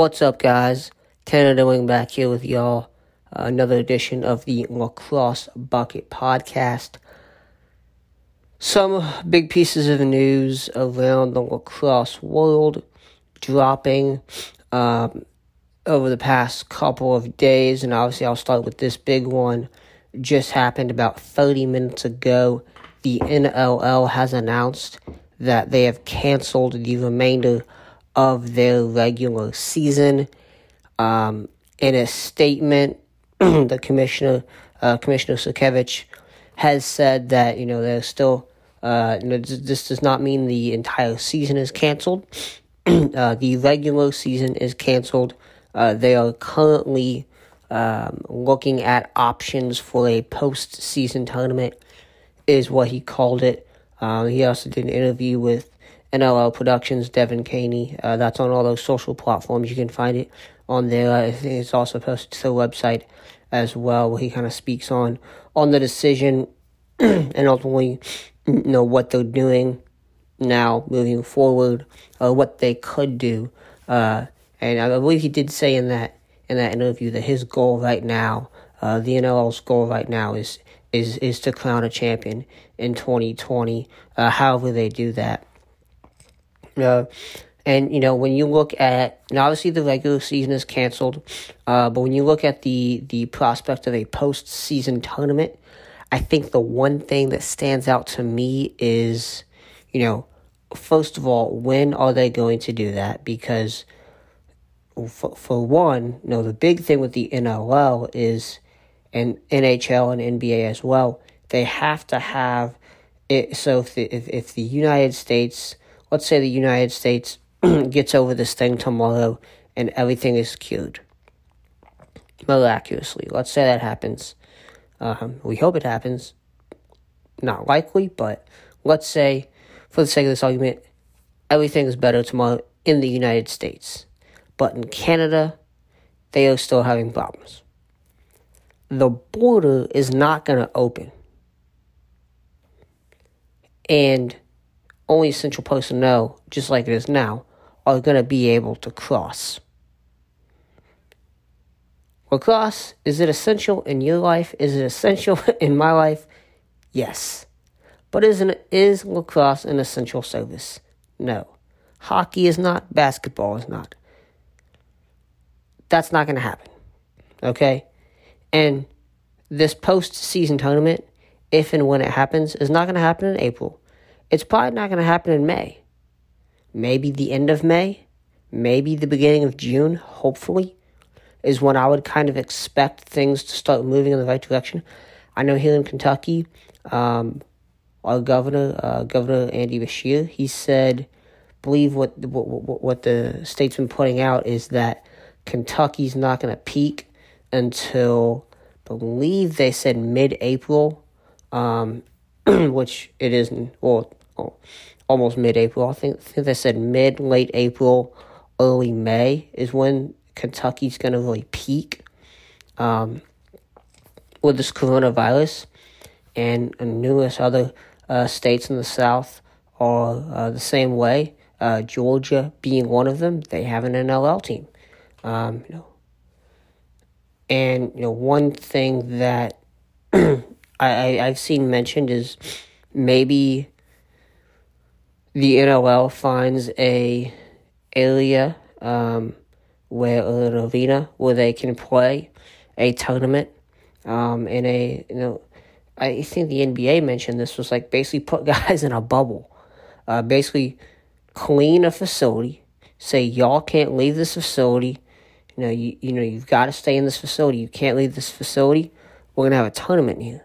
What's up, guys? Tanner Demling back here with y'all. Uh, another edition of the Lacrosse Bucket Podcast. Some big pieces of news around the lacrosse world dropping um, over the past couple of days, and obviously I'll start with this big one. Just happened about 30 minutes ago. The NLL has announced that they have canceled the remainder of their regular season. Um, in a statement, the commissioner, uh, Commissioner Sakiewicz, has said that you know there's still uh, you know, this does not mean the entire season is canceled. uh, the regular season is canceled. Uh, they are currently um, looking at options for a postseason tournament, is what he called it. Um, he also did an interview with NLL Productions, Devin Caney. Uh, that's on all those social platforms. You can find it on there. It's also posted to the website as well, where he kind of speaks on on the decision and ultimately, you know, what they're doing now moving forward, or what they could do. Uh, and I believe he did say in that in that interview that his goal right now, uh, the NLL's goal right now is is is to crown a champion in 2020. Uh, however they do that. Uh, and you know, when you look at, and obviously the regular season is canceled, uh, but when you look at the the prospect of a postseason tournament, I think the one thing that stands out to me is, you know, first of all, when are they going to do that? Because for, for one, you know, the big thing with the NLL is, and NHL and NBA as well, they have to have it. So if the, if, if the United States, let's say the United States gets over this thing tomorrow and everything is cured miraculously. Let's say that happens. Um, we hope it happens. Not likely, but let's say, for the sake of this argument, everything is better tomorrow in the United States. But in Canada, they are still having problems. The border is not going to open. And only essential personnel, just like it is now, are going to be able to cross. Lacrosse, is it essential in your life? Is it essential in my life? Yes. But isn't is lacrosse an essential service? No. Hockey is not, basketball is not. That's not going to happen. Okay? And this postseason tournament, if and when it happens, is not going to happen in April. It's probably not going to happen in May. Maybe the end of May, maybe the beginning of June, hopefully, is when I would kind of expect things to start moving in the right direction. I know here in Kentucky, um, our governor, uh, Governor Andy Beshear, he said, believe what, what, what the state's been putting out is that Kentucky's not going to peak until, believe they said mid April, um, which it isn't, well, almost mid April. I think, I think they said mid, late April, early May is when Kentucky's going to really peak um, with this coronavirus. And, and numerous other uh, states in the South are uh, the same way. Uh, Georgia being one of them, they have an NLL team. Um, you know, and you know one thing that I, I I've seen mentioned is maybe the NLL finds a area um, where an arena where they can play a tournament um, in a you know I think the NBA mentioned this was like basically put guys in a bubble, uh, basically clean a facility, say y'all can't leave this facility. You know, you you know you've got to stay in this facility. You can't leave this facility. We're gonna have a tournament here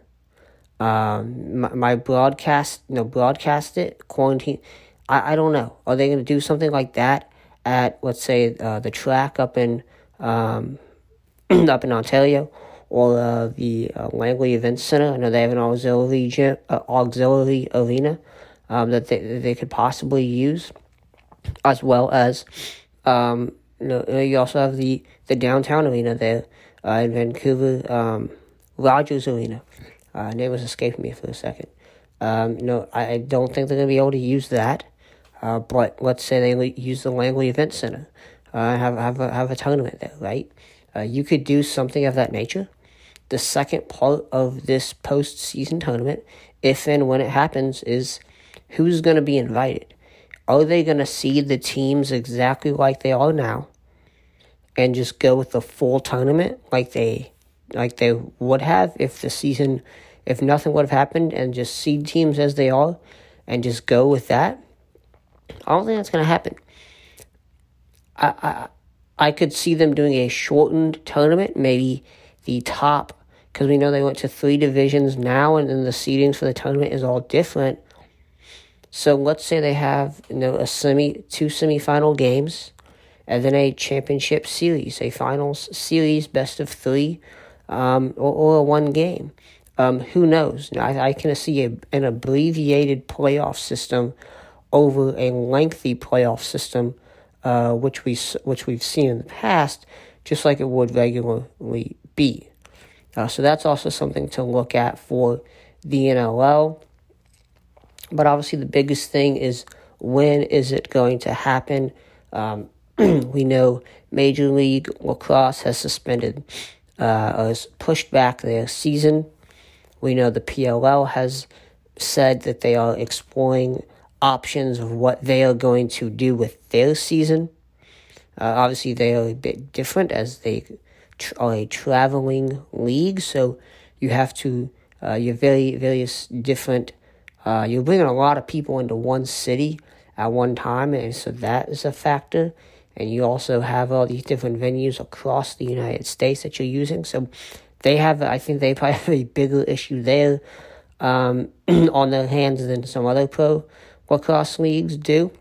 um, my, my broadcast, you know, broadcast it, quarantine. I, I don't know. Are they going to do something like that at, let's say, uh, the track up in, um, up in Ontario or uh, the uh, Langley Event Center? I know they have an auxiliary gym, uh, auxiliary arena um, that they that they could possibly use, as well as, um, you know, you also have the the downtown arena there uh, in Vancouver, um, Rogers Arena. Uh, name was escaping me for a second. Um, I, I don't think they're going to be able to use that. Uh, but let's say they use the Langley Event Center. uh, have have a, have a tournament there, right? Uh, you could do something of that nature. The second part of this postseason tournament, if and when it happens, is who's going to be invited. Are they going to see the teams exactly like they are now, and just go with the full tournament like they like they would have if the season, if nothing would have happened, and just seed teams as they are, and just go with that? I don't think that's going to happen. I, I I could see them doing a shortened tournament, maybe the top, because we know they went to three divisions now, and then the seedings for the tournament is all different. So let's say they have you know a semi two semifinal games, and then a championship series, a finals series, best of three, um, or, or one game. Um, who knows? I, I can see a, an abbreviated playoff system over a lengthy playoff system uh, which we which we've seen in the past, just like it would regularly be. Uh, so that's also something to look at for the NLL. But obviously, the biggest thing is when is it going to happen? Um, we know Major League Lacrosse has suspended, uh, has pushed back their season. We know the PLL has said that they are exploring options of what they are going to do with their season. Uh, obviously, they are a bit different as they are a traveling league, so you have to, uh, you're very, various different, uh, you're bringing a lot of people into one city at one time, and so that is a factor. And you also have all these different venues across the United States that you're using. So they have, I think they probably have a bigger issue there um, on their hands than some other pro lacrosse leagues do.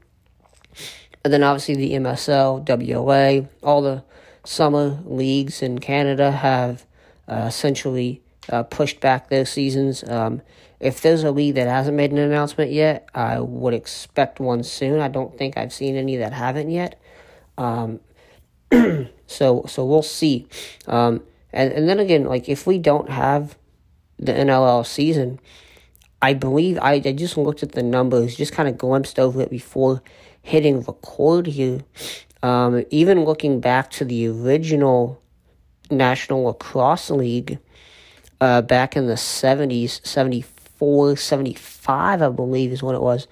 And then obviously the MSL, WLA, all the summer leagues in Canada have uh, essentially uh, pushed back their seasons. Um, if there's a league that hasn't made an announcement yet, I would expect one soon. I don't think I've seen any that haven't yet. Um, so so we'll see. Um, and and then again, like if we don't have the NLL season, I believe I, I just looked at the numbers, just kind of glimpsed over it before hitting record here. Um, even looking back to the original National Lacrosse League uh, back in the 70s, 74, 75, I believe is what it was.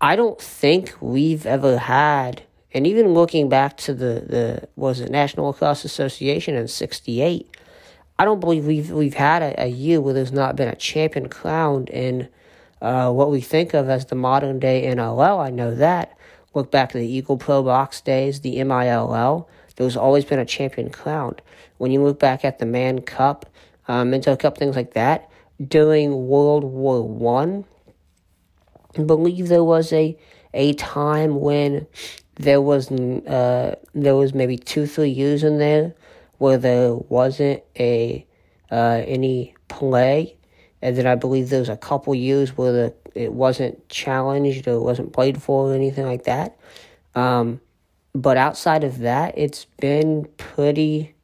I don't think we've ever had, and even looking back to the, the was it National Lacrosse Association in 68, I don't believe we've we've had a, a year where there's not been a champion crowned in uh, what we think of as the modern day NLL. I know that. Look back to the Eagle Pro Box days, the MILL. There's always been a champion crowned. When you look back at the Mann Cup, um, Minto Cup, things like that, during World War One, I, I believe there was a a time when there was uh, there was maybe two three years in there where there wasn't a uh, any play, and then I believe there was a couple years where the, it wasn't challenged or it wasn't played for or anything like that. Um, but outside of that, it's been pretty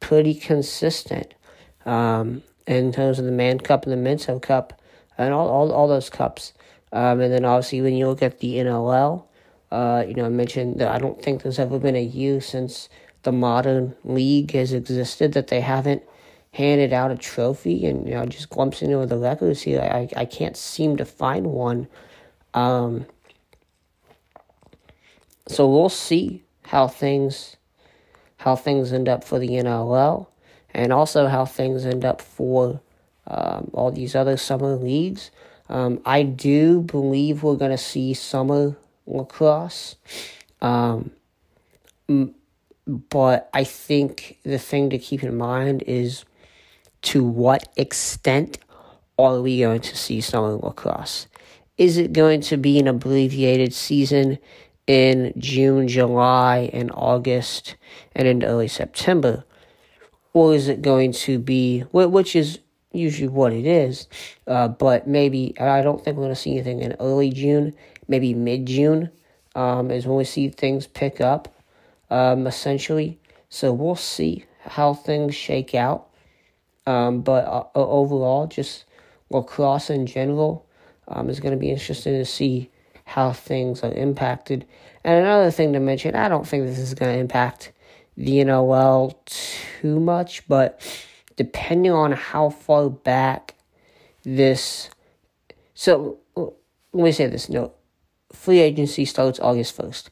pretty consistent um, in terms of the Mann Cup and the Minto Cup and all all, all those cups. Um, and then obviously when you look at the NLL, uh, you know I mentioned that I don't think there's ever been a year since the modern league has existed that they haven't handed out a trophy and you know just glimpsing into the records here I, I can't seem to find one. Um, so we'll see how things how things end up for the NLL and also how things end up for um, all these other summer leagues. Um, I do believe we're going to see summer lacrosse um, but I think the thing to keep in mind is to what extent are we going to see summer lacrosse? Is it going to be an abbreviated season in June, July, and August, and into early September? Or is it going to be, which is usually what it is, uh, but maybe, I don't think we're going to see anything in early June, maybe mid June um, is when we see things pick up um, essentially. So we'll see how things shake out. Um, but uh, overall, just lacrosse in general um, is going to be interesting to see how things are impacted. And another thing to mention, I don't think this is going to impact the NOL too much, but depending on how far back this. So let me say this: no, free agency starts August first.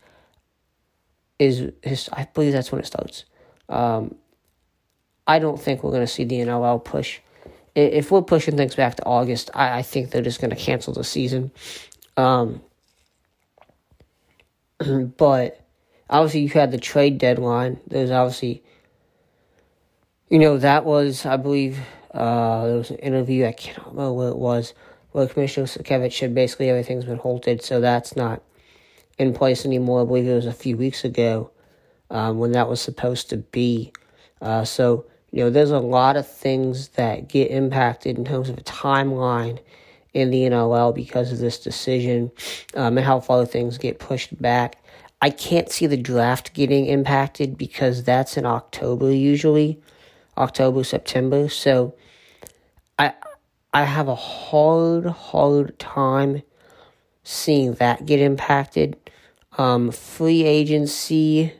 Is his? I believe that's when it starts. Um, I don't think we're going to see the NLL push. If we're pushing things back to August, I, I think they're just going to cancel the season. Um, but obviously, you had the trade deadline. There's obviously, you know, that was, I believe, uh, there was an interview, I can't remember what it was, where Commissioner Sakiewicz said basically everything's been halted, so that's not in place anymore. I believe it was a few weeks ago um, when that was supposed to be. Uh, so, you know, there's a lot of things that get impacted in terms of a timeline in the NLL because of this decision um, and how far things get pushed back. I can't see the draft getting impacted because that's in October usually, October, September. So I I have a hard, hard time seeing that get impacted. Um, free agency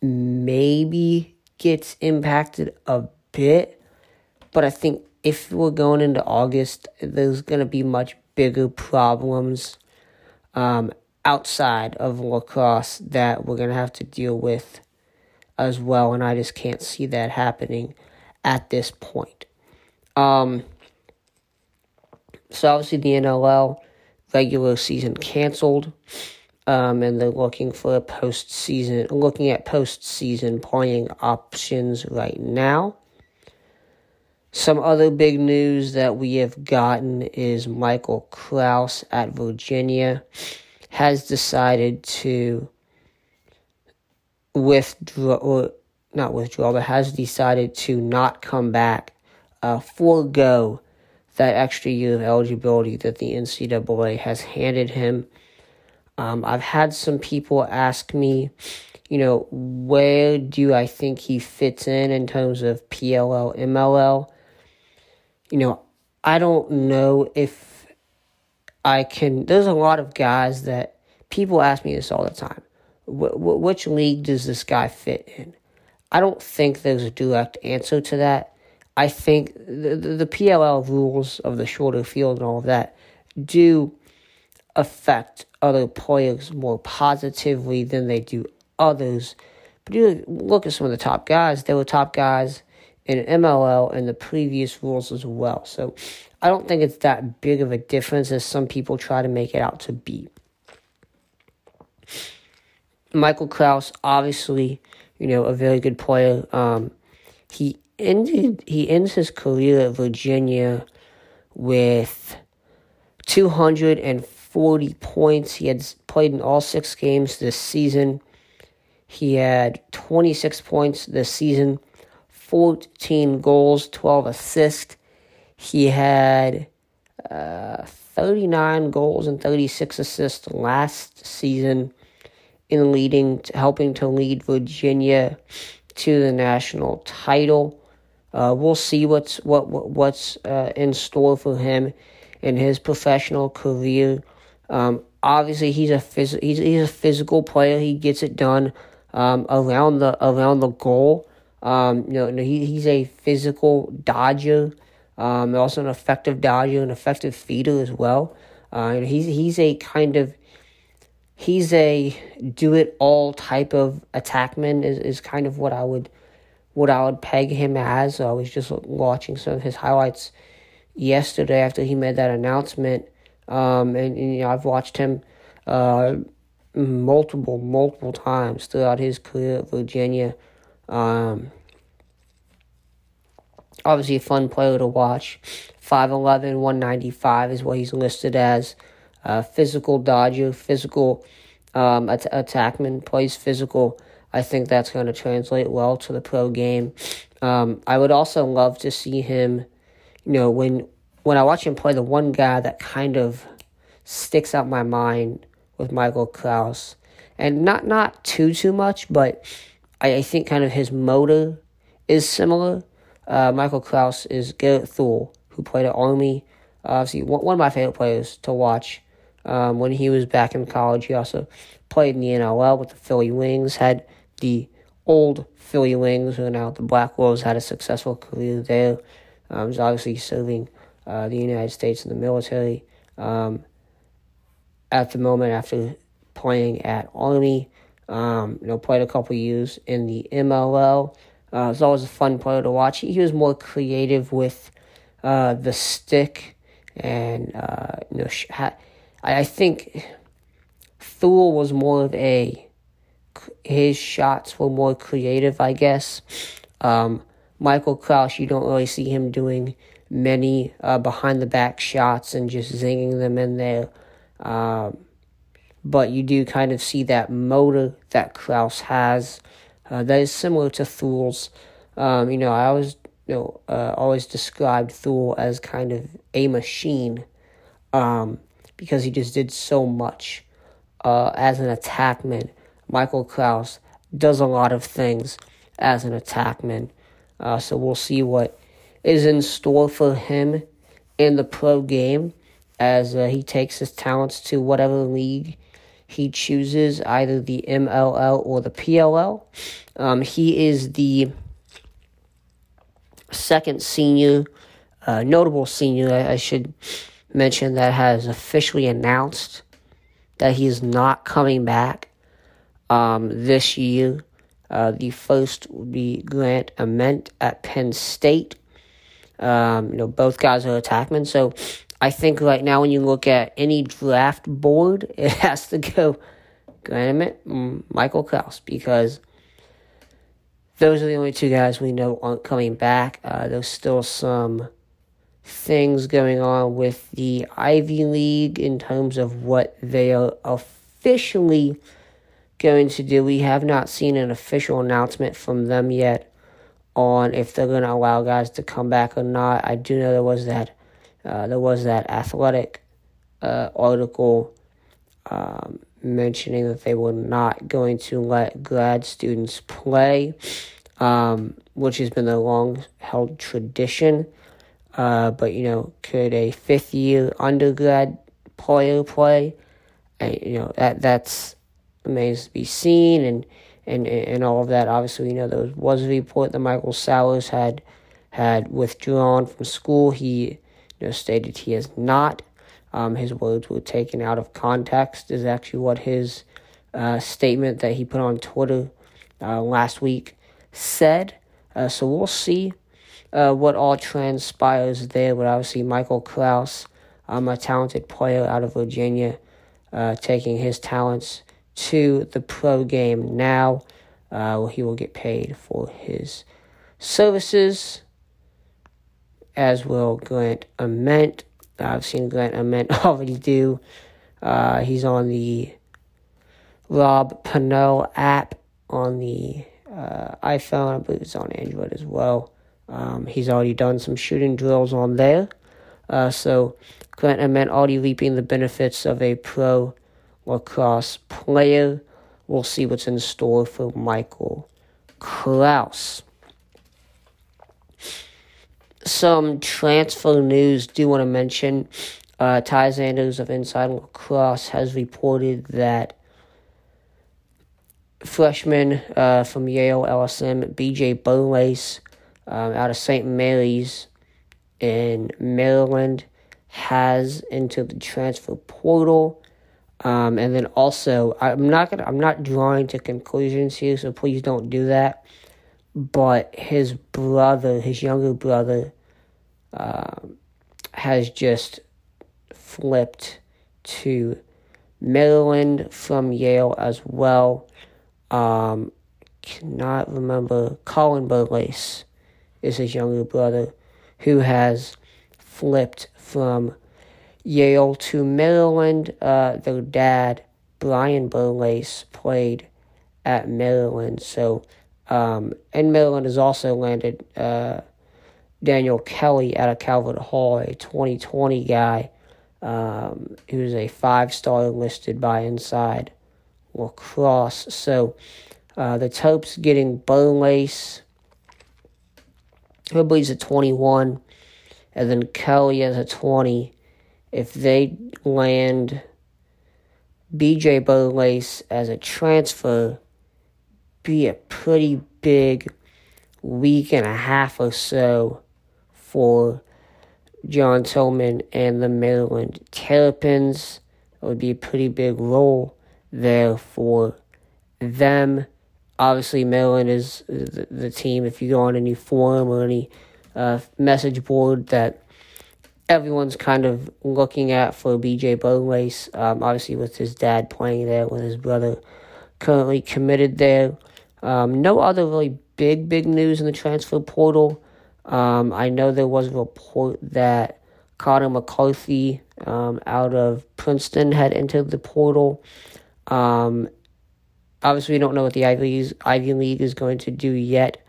maybe gets impacted a bit, but I think if we're going into August, there's going to be much bigger problems um, outside of lacrosse that we're going to have to deal with as well, and I just can't see that happening at this point. Um, so obviously the NLL regular season canceled, um, and they're looking for a postseason, looking at postseason playing options right now. Some other big news that we have gotten is Michael Kraus at Virginia has decided to withdraw, or not withdraw, but has decided to not come back, uh, forego that extra year of eligibility that the NCAA has handed him. Um, I've had some people ask me, you know, where do I think he fits in in terms of PLL, MLL? you know, I don't know if I can. There's a lot of guys that people ask me this all the time. Wh- wh- which league does this guy fit in? I don't think there's a direct answer to that. I think the, the, PLL rules of the shorter field and all of that do affect other players more positively than they do others. But you look at some of the top guys, they were top guys in MLL and the previous rules as well. So I don't think it's that big of a difference as some people try to make it out to be. Michael Kraus, obviously, you know, a very good player. Um, he ended he ends his career at Virginia with 240 points. He had played in all six games this season. He had 26 points this season 14 goals, 12 assists. He had uh, 39 goals and 36 assists last season in leading, helping to lead Virginia to the national title. Uh, we'll see what's what, what what's uh, in store for him in his professional career. Um, obviously, he's a phys- he's, he's a physical player. He gets it done um, around the around the goal. Um, you know, he, he's a physical dodger, um, also an effective dodger, an effective feeder as well. Uh, he's he's a kind of he's a do it all type of attackman is, is kind of what I would what I would peg him as. I was just watching some of his highlights yesterday after he made that announcement, um, and, and you know I've watched him uh, multiple multiple times throughout his career at Virginia. Um, obviously, a fun player to watch. 5'11, 195 is what he's listed as. Uh, physical dodger, physical um, at- attackman, plays physical. I think that's going to translate well to the pro game. Um, I would also love to see him, you know, when when I watch him play, the one guy that kind of sticks out my mind with Michael Kraus, and not not too too much, but I, I think kind of his motor is similar. Uh, Michael Kraus is Garrett Thul, who played at Army. Obviously, one, one of my favorite players to watch Um, when he was back in college, he also played in the NLL with the Philly Wings, had the old Philly Wings, who now the Black Wolves, had a successful career there. Um, was obviously serving uh, the United States in the military. Um, at the moment, after playing at Army, um, you know, played a couple years in the MLL. Uh, was always a fun player to watch. He was more creative with uh, the stick, and uh, you know, I think Thul was more of a his shots were more creative, I guess. Um, Michael Kraus, you don't really see him doing many uh, behind the back shots and just zinging them in there. Um, but you do kind of see that motor that Kraus has uh, that is similar to Thul's. Um, you know, I always you know uh, always described Thul as kind of a machine um, because he just did so much uh, as an attackman. Michael Kraus does a lot of things as an attackman. Uh, so we'll see what is in store for him in the pro game as uh, he takes his talents to whatever league he chooses, either the MLL or the PLL. Um, he is the second senior, uh, notable senior, I, I should mention, that has officially announced that he is not coming back um, this year. Uh, the first would be Grant Ament at Penn State. Um, you know, both guys are attackmen. So I think right now when you look at any draft board, it has to go Grant Ament, Michael Kraus, because those are the only two guys we know aren't coming back. Uh, there's still some things going on with the Ivy League in terms of what they are officially going to do. We have not seen an official announcement from them yet on if they're going to allow guys to come back or not. I do know there was that uh, there was that athletic uh, article um, mentioning that they were not going to let grad students play, um, which has been a long held tradition. Uh, but you know, could a fifth year undergrad player play? And, you know that that's remains to be seen, and and and all of that. Obviously, you know there was a report that Michael Sowers had had withdrawn from school. He you know stated he has not. Um, his words were taken out of context. Is actually what his uh, statement that he put on Twitter uh, last week said. Uh, so we'll see uh, what all transpires there. But obviously, Michael Kraus, um, a talented player out of Virginia, uh, taking his talents to the pro game now. Uh, he will get paid for his services, as will Grant Ament. I've seen Grant Ament already do. Uh, he's on the Rob Pannell app on the uh, iPhone. I believe it's on Android as well. Um, he's already done some shooting drills on there. Uh, so Grant Ament already reaping the benefits of a pro lacrosse player. We'll see what's in store for Michael Kraus. Some transfer news do want to mention. Uh, Ty Sanders of Inside Lacrosse has reported that freshman uh, from Yale LSM, BJ Burlace, um, out of St. Mary's in Maryland, has entered the transfer portal. Um, and then also, I'm not gonna, I'm not drawing to conclusions here, so please don't do that. But his brother, his younger brother, um, has just flipped to Maryland from Yale as well. Um, cannot remember Colin Burlace is his younger brother, who has flipped from Yale to Maryland. Uh, their dad, Brian Burlace, played at Maryland. So, um, and Maryland has also landed uh, Daniel Kelly out of Calvert Hall, a 2020 guy um, who's a five star listed by Inside Lacrosse. So, uh, the Terps getting who believes a 21, and then Kelly as a 20 if they land BJ Burlace as a transfer be a pretty big week and a half or so for John Tillman and the Maryland Terrapins. It would be a pretty big role there for them. Obviously, Maryland is the, the team. If you go on any forum or any uh, message board that everyone's kind of looking at for BJ Burlace, um, obviously with his dad playing there, with his brother currently committed there. Um, no other really big, big news in the transfer portal. Um, I know there was a report that Connor McCarthy um, out of Princeton had entered the portal. Um, obviously, we don't know what the Ivy, Ivy League is going to do yet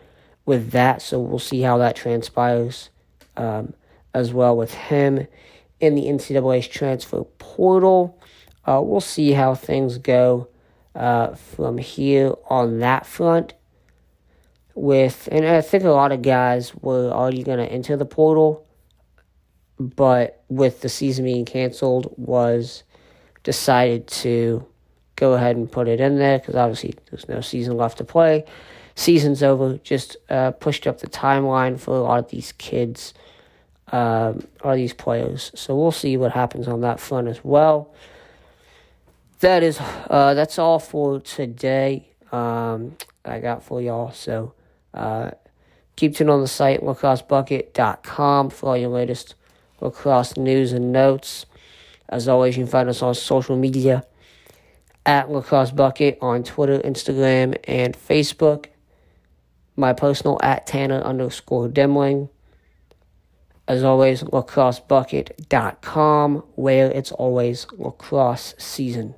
with that, so we'll see how that transpires um, as well with him in the NCAA's transfer portal. Uh, we'll see how things go uh, from here on that front. With and I think a lot of guys were already going to enter the portal, but with the season being canceled, was decided to go ahead and put it in there because obviously there's no season left to play. Season's over. Just uh, pushed up the timeline for a lot of these kids, um, or these players. So we'll see what happens on that front as well that is uh, that's all for today. Um, I got for y'all. So uh, keep tuned on the site lacrossebucket.com for all your latest lacrosse news and notes. As always, you can find us on social media at lacrosse bucket on Twitter, Instagram, and Facebook. My personal at Tanner underscore Demling. As always, lacrossebucket.com, where it's always lacrosse season.